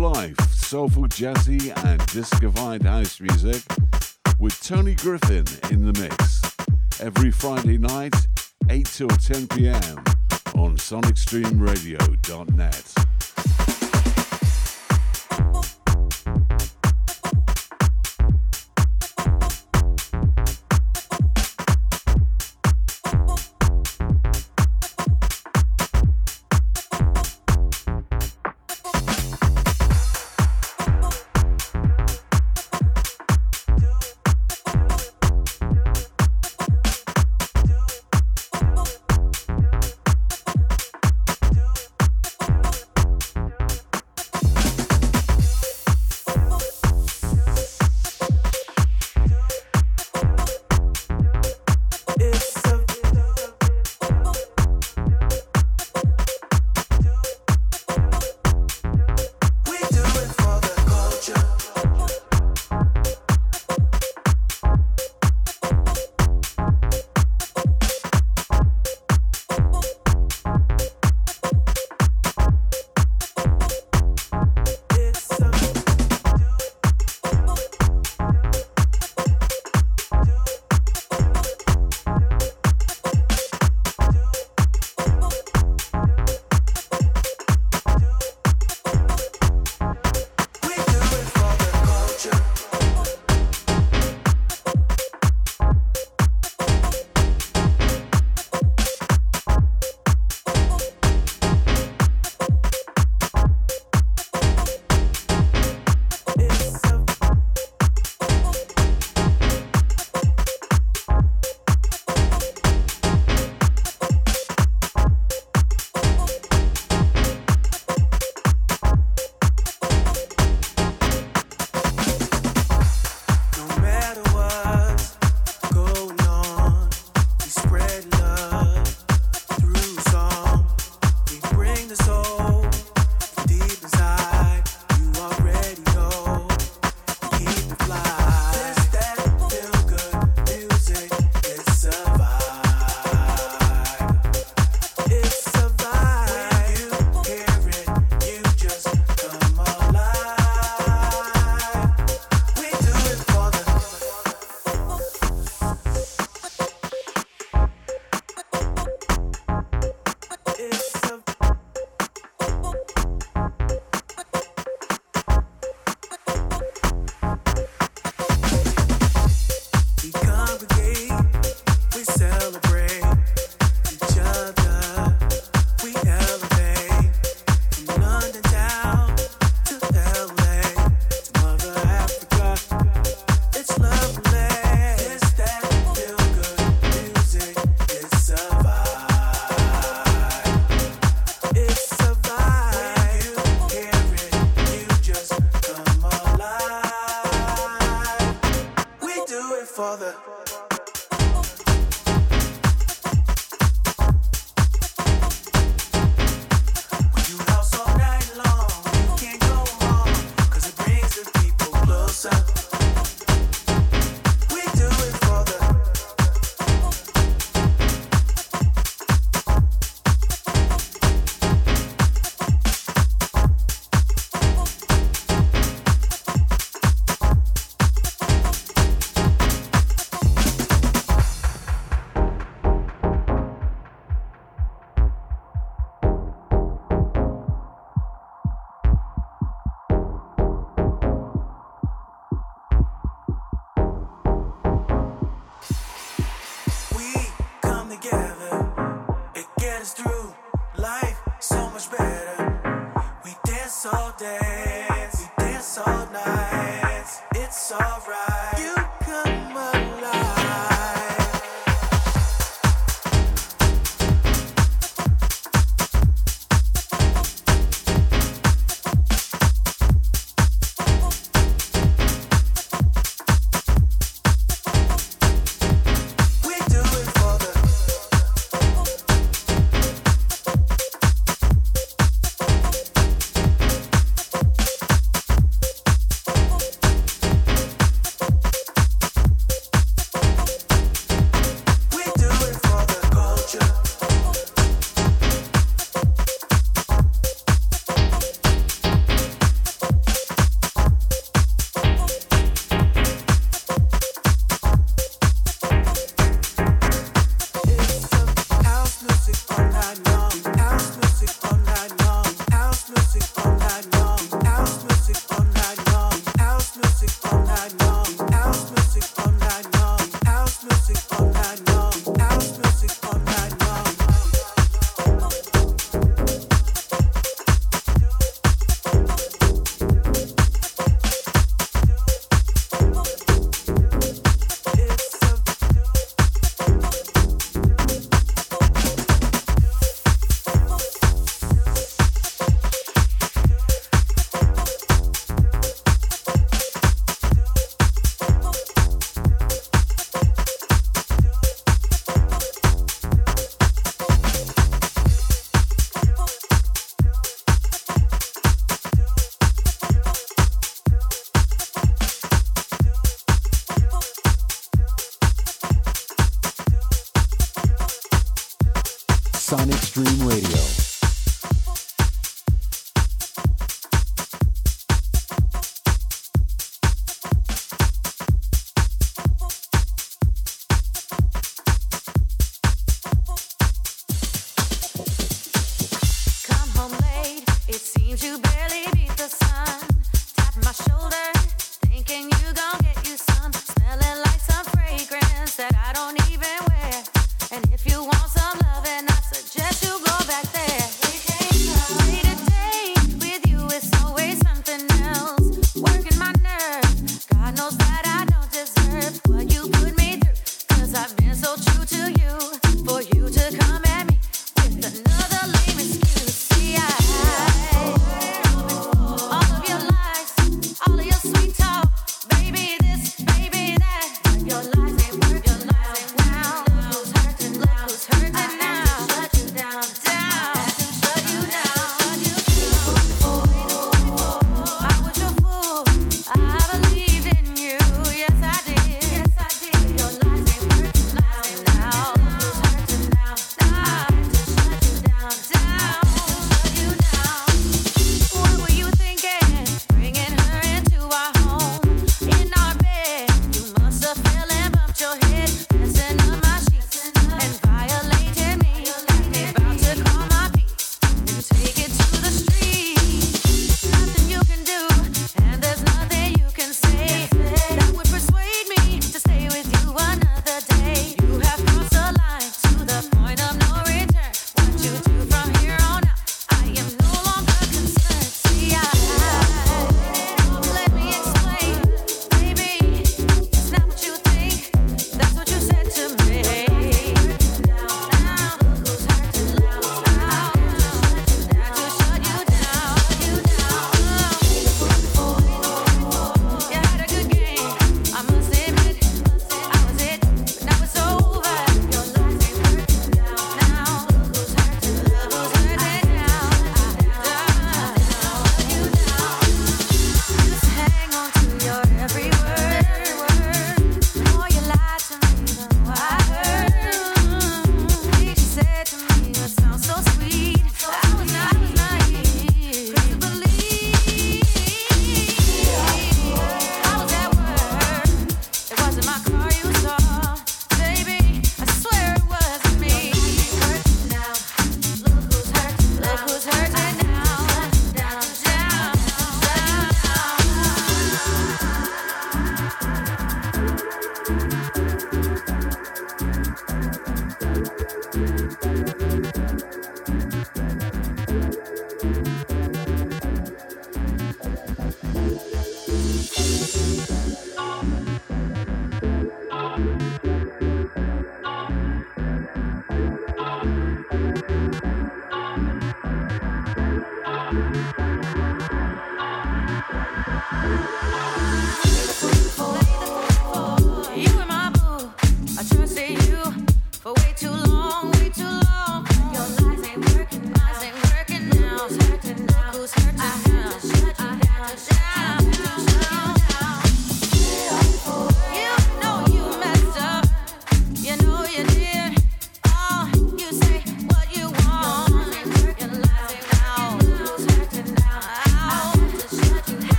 life, soulful jazzy and discofied house music with Tony Griffin in the mix. Every Friday night, 8 till 10 pm on sonicstreamradio.net.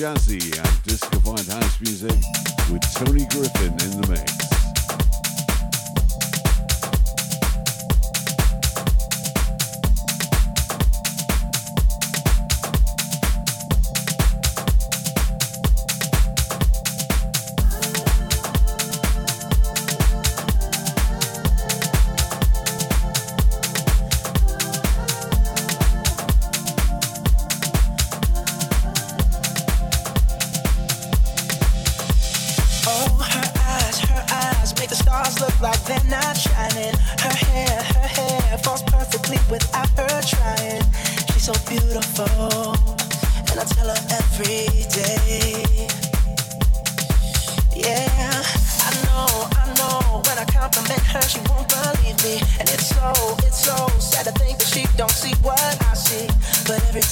jazzy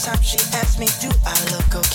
time she asked me, Do I look okay?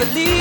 Believe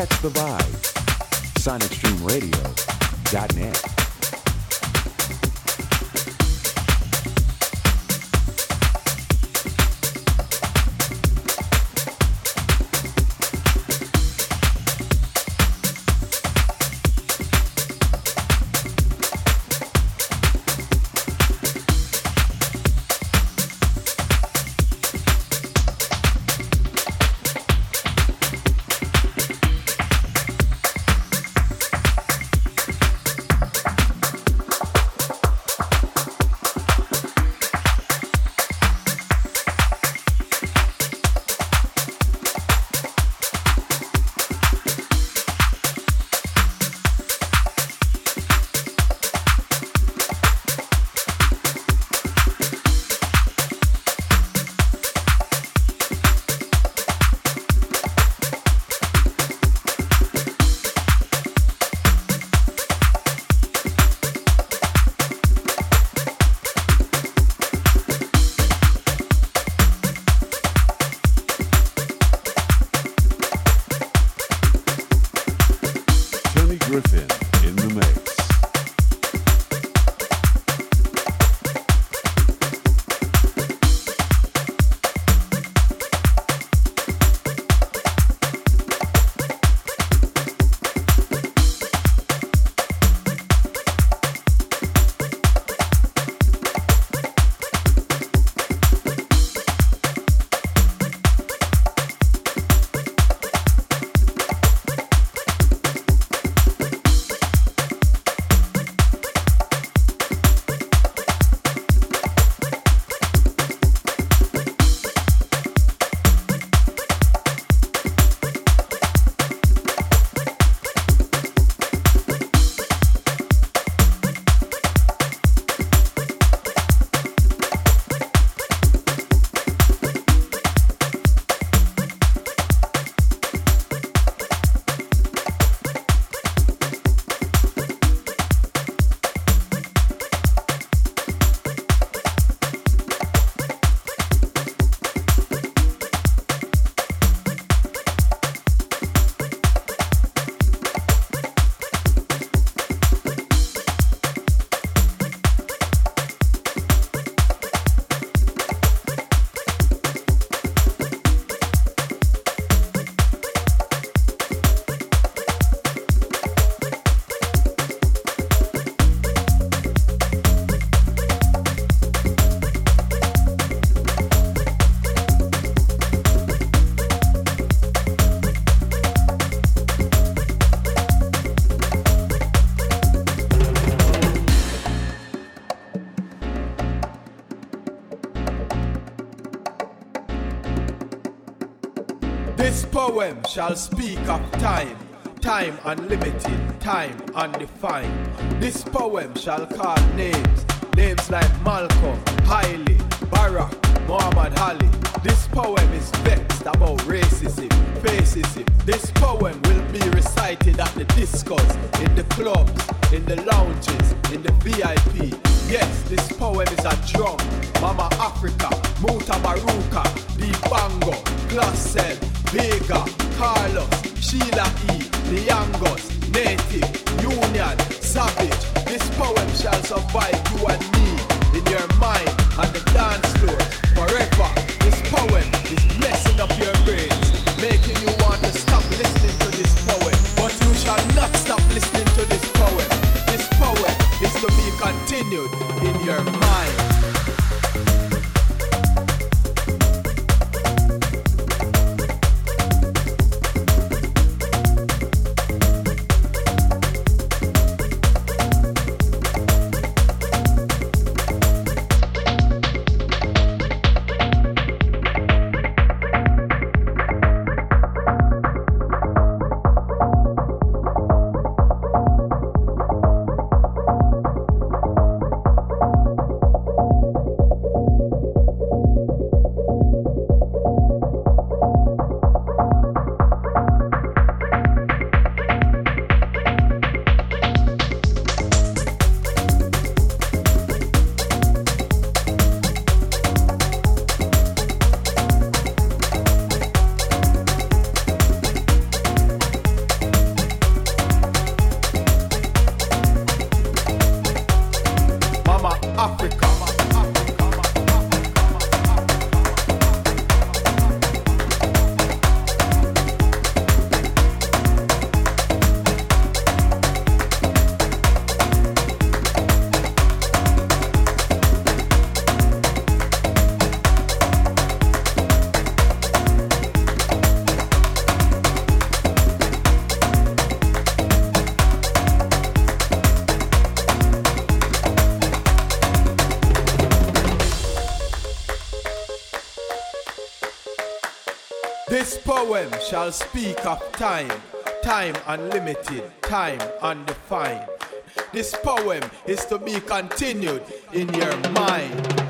Catch the vibe. SonicStreamRadio.net. shall speak of time, time unlimited, time undefined. This poem shall call names, names like Malcolm, Haile, Barack, Muhammad Ali. This poem is vexed about racism, fascism. This poem will be recited at the discos, in the clubs, in the lounges, in the VIP. Yes, this poem is a drum. Mama Africa, Mutabaruka, Bango, Classel, Vega, Carlos, Sheila E, the Youngos, Native, Union, Savage. This poem shall survive you and me in your mind on the dance floor forever. Poem shall speak of time, time unlimited, time undefined. This poem is to be continued in your mind.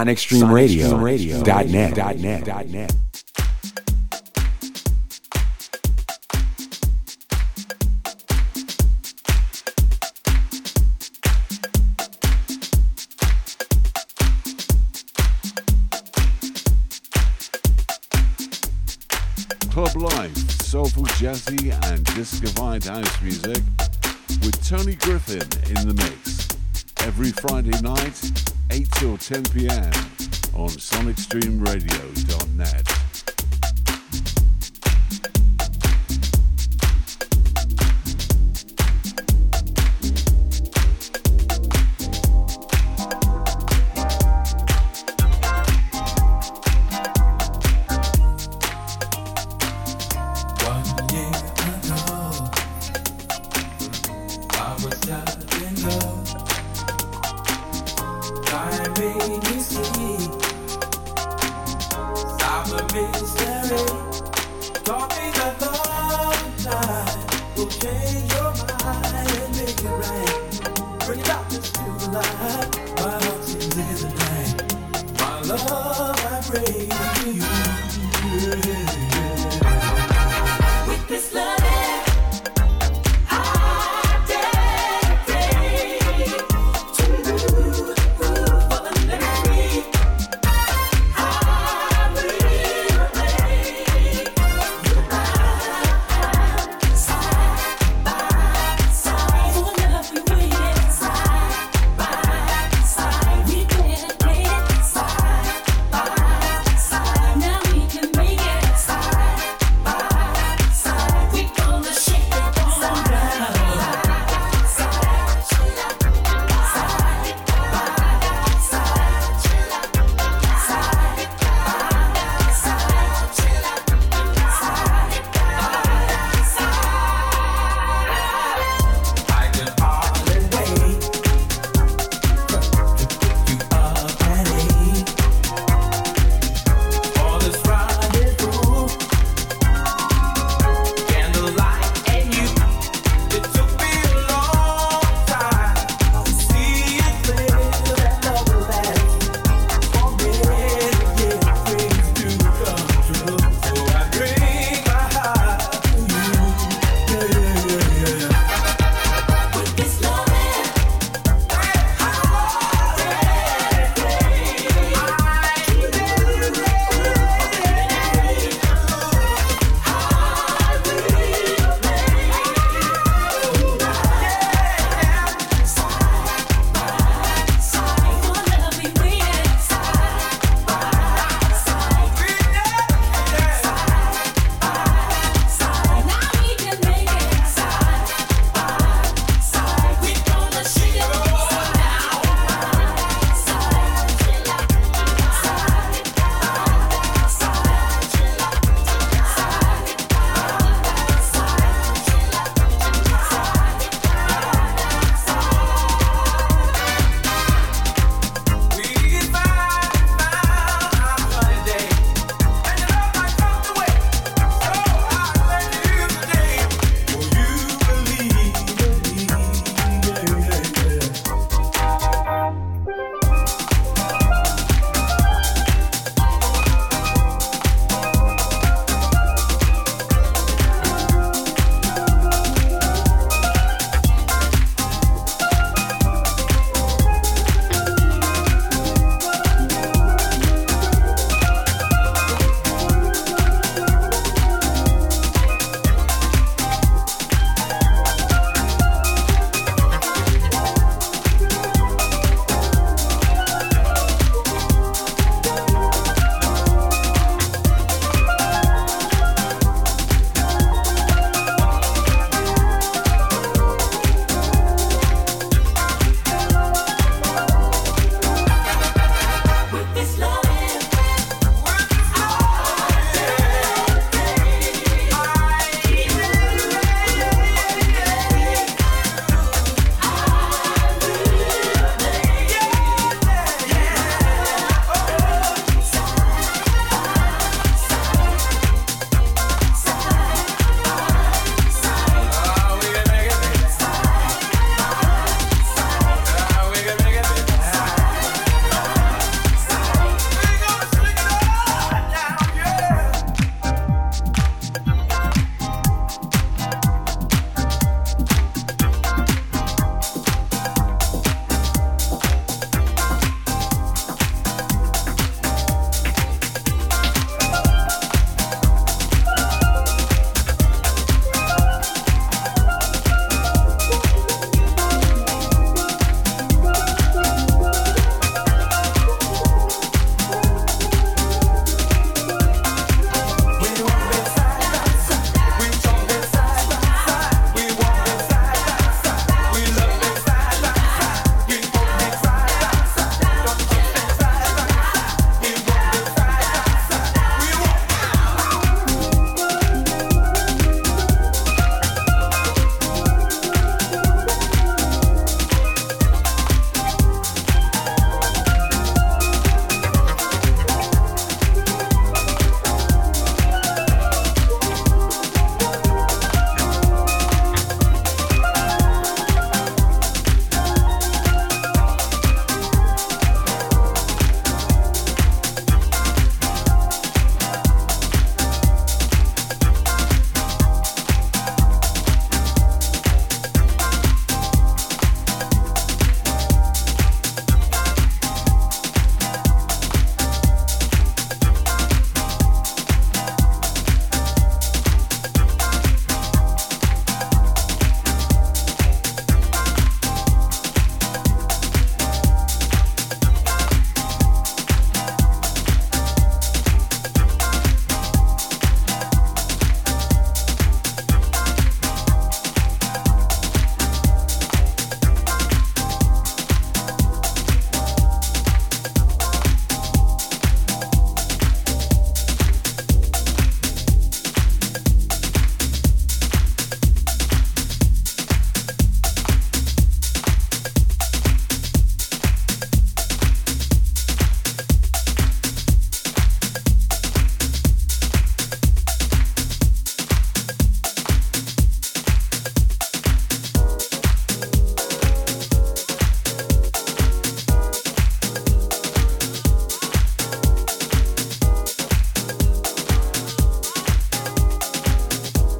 SonicStreamRadio.net. Club Life, soulful jazzy and disco-vibed house music with Tony Griffin in the mix. Every Friday night, 8 till 10 p.m. on sonicstreamradio.net.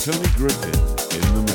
Tony Griffin in the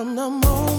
from the moon.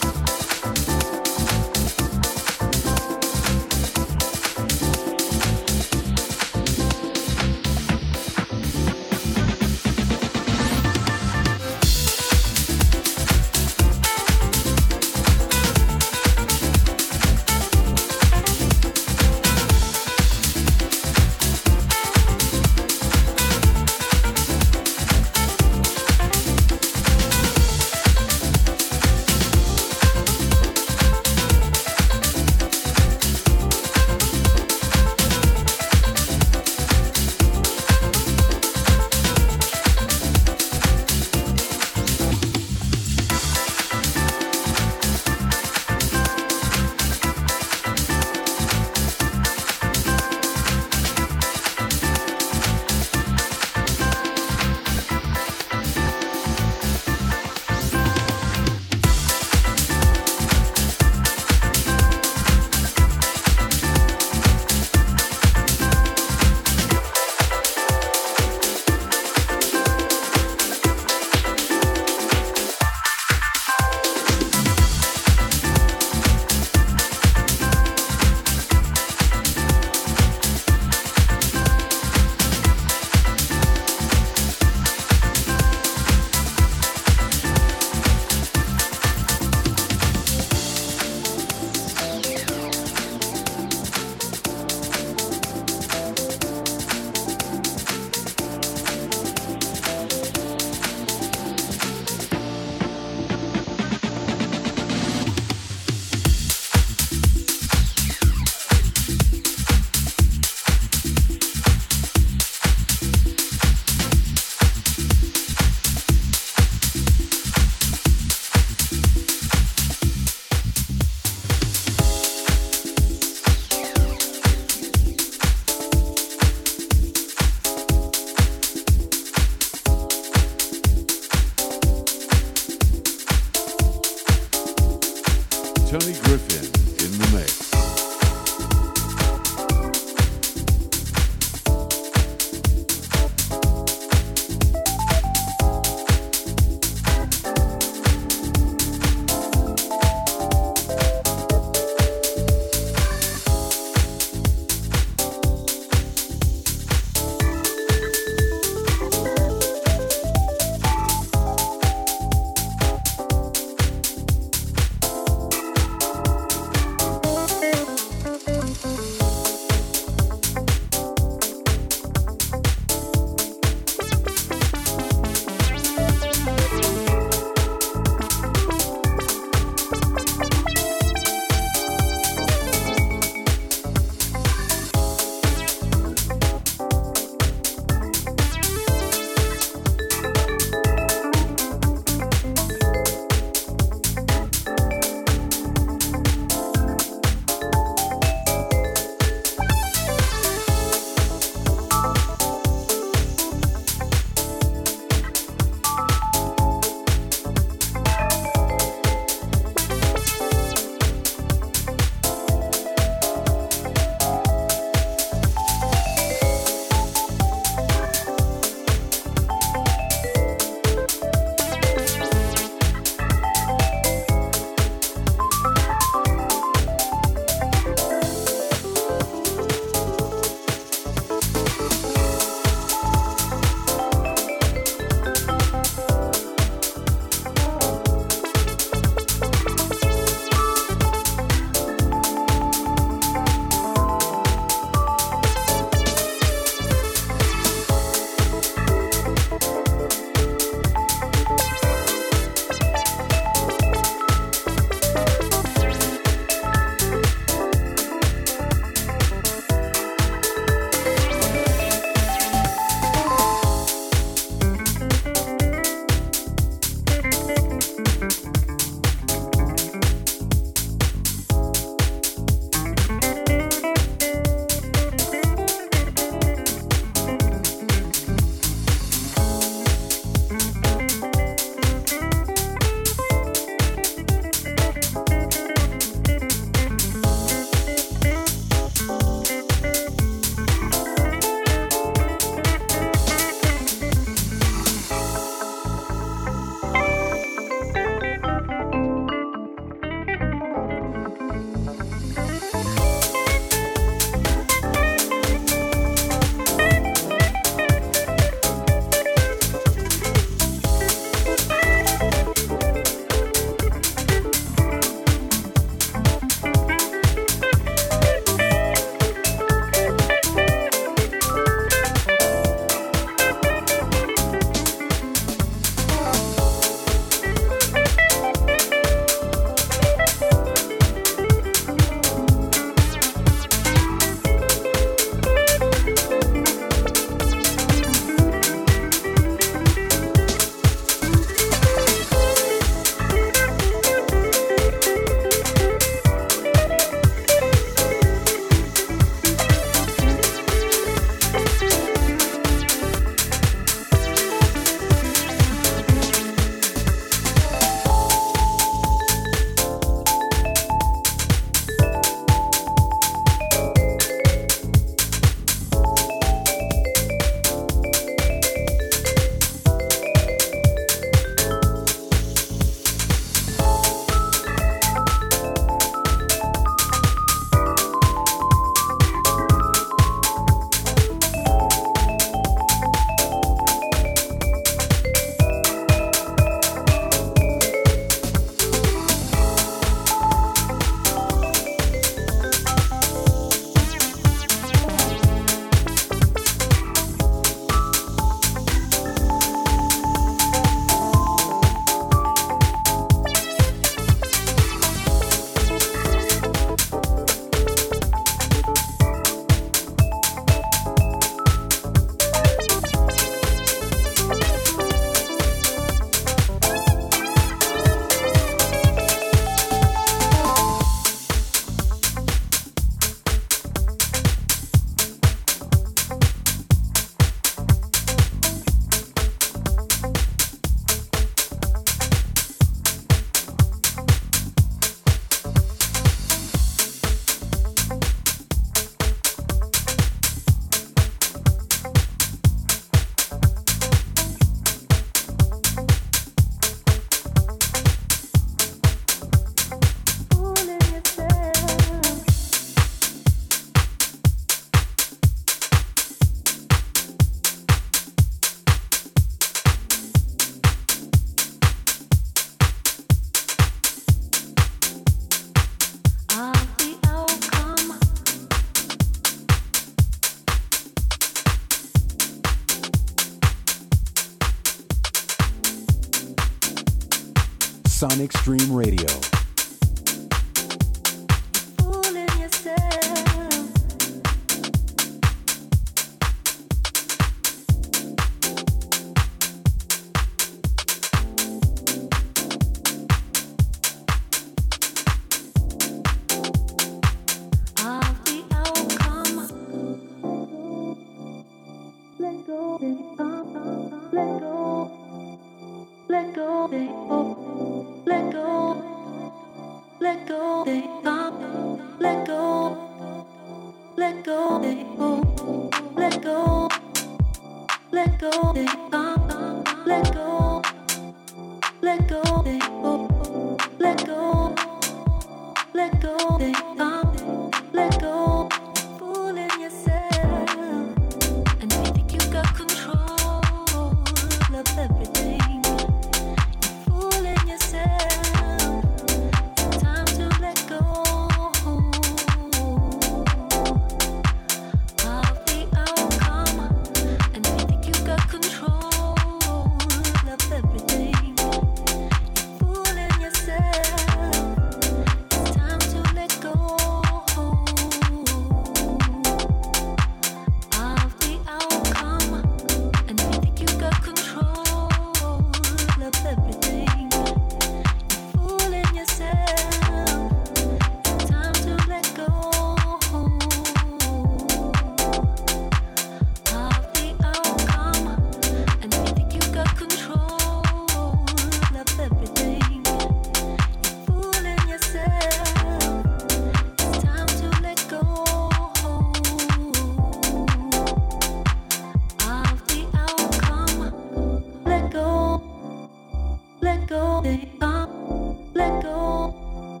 go, they are. Uh, let go,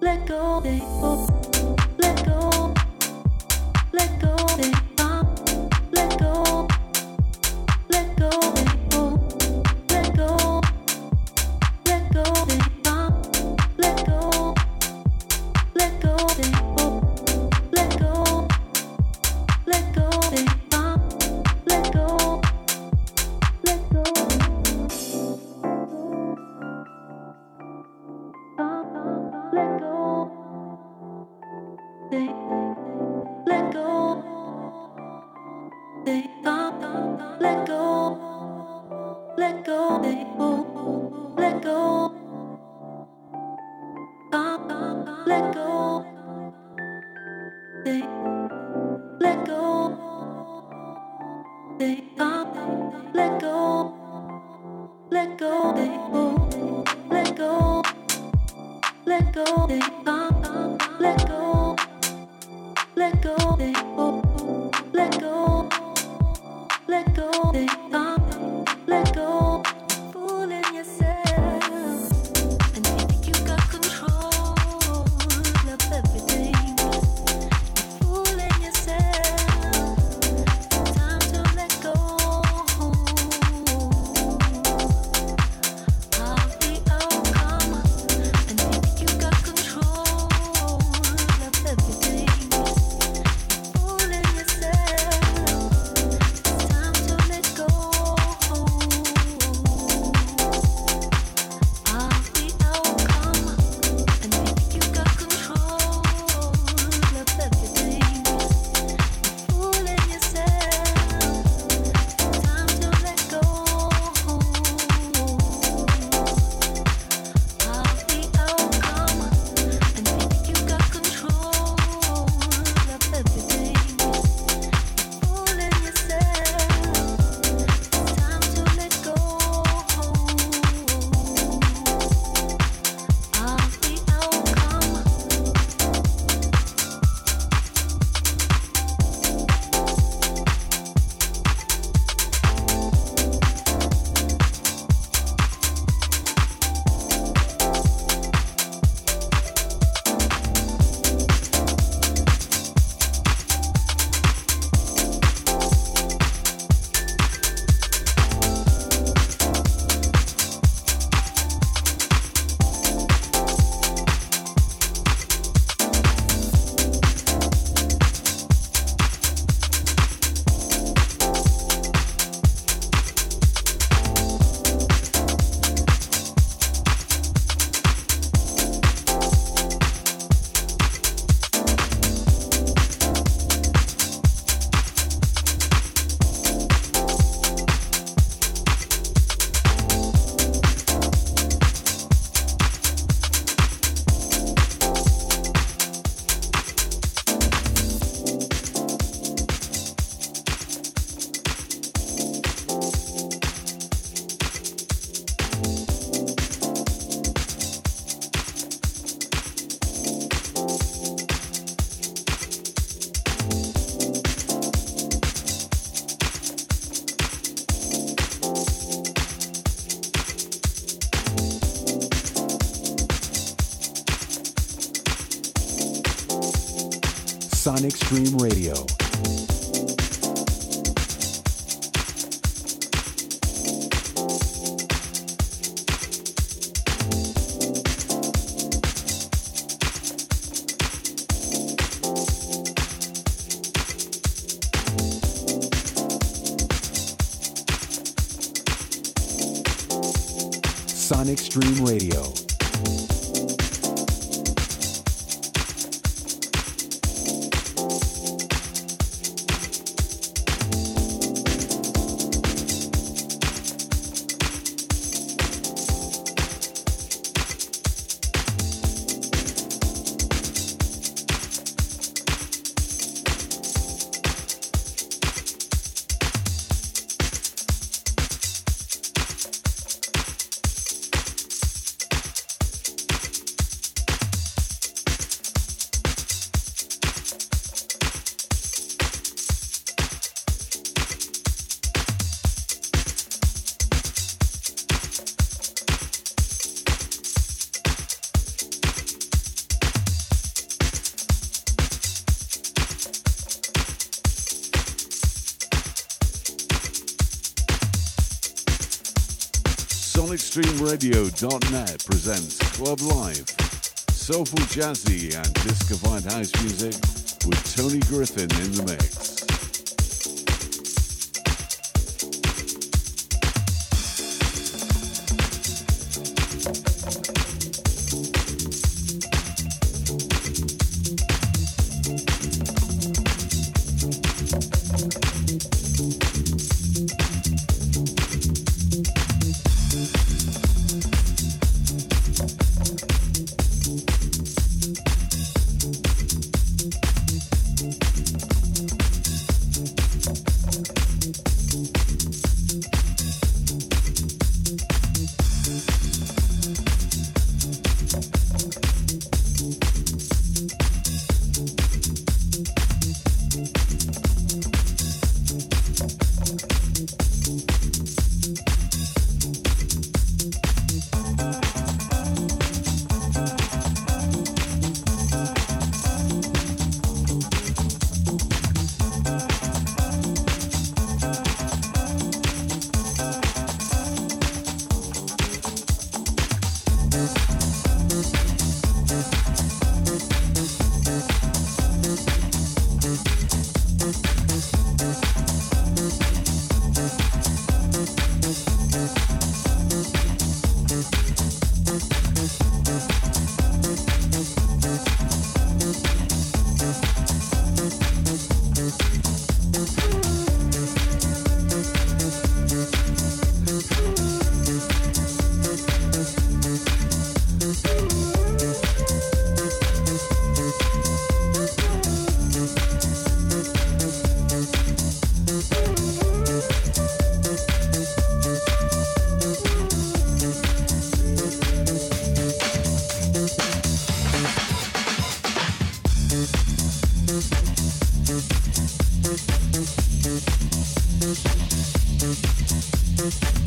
let go, they are. Sonic Stream Radio. Sonic Stream Radio. SonicStreamRadio.net presents Club Live, soulful jazzy and disco-fied house music with Tony Griffin in the mix. Bye.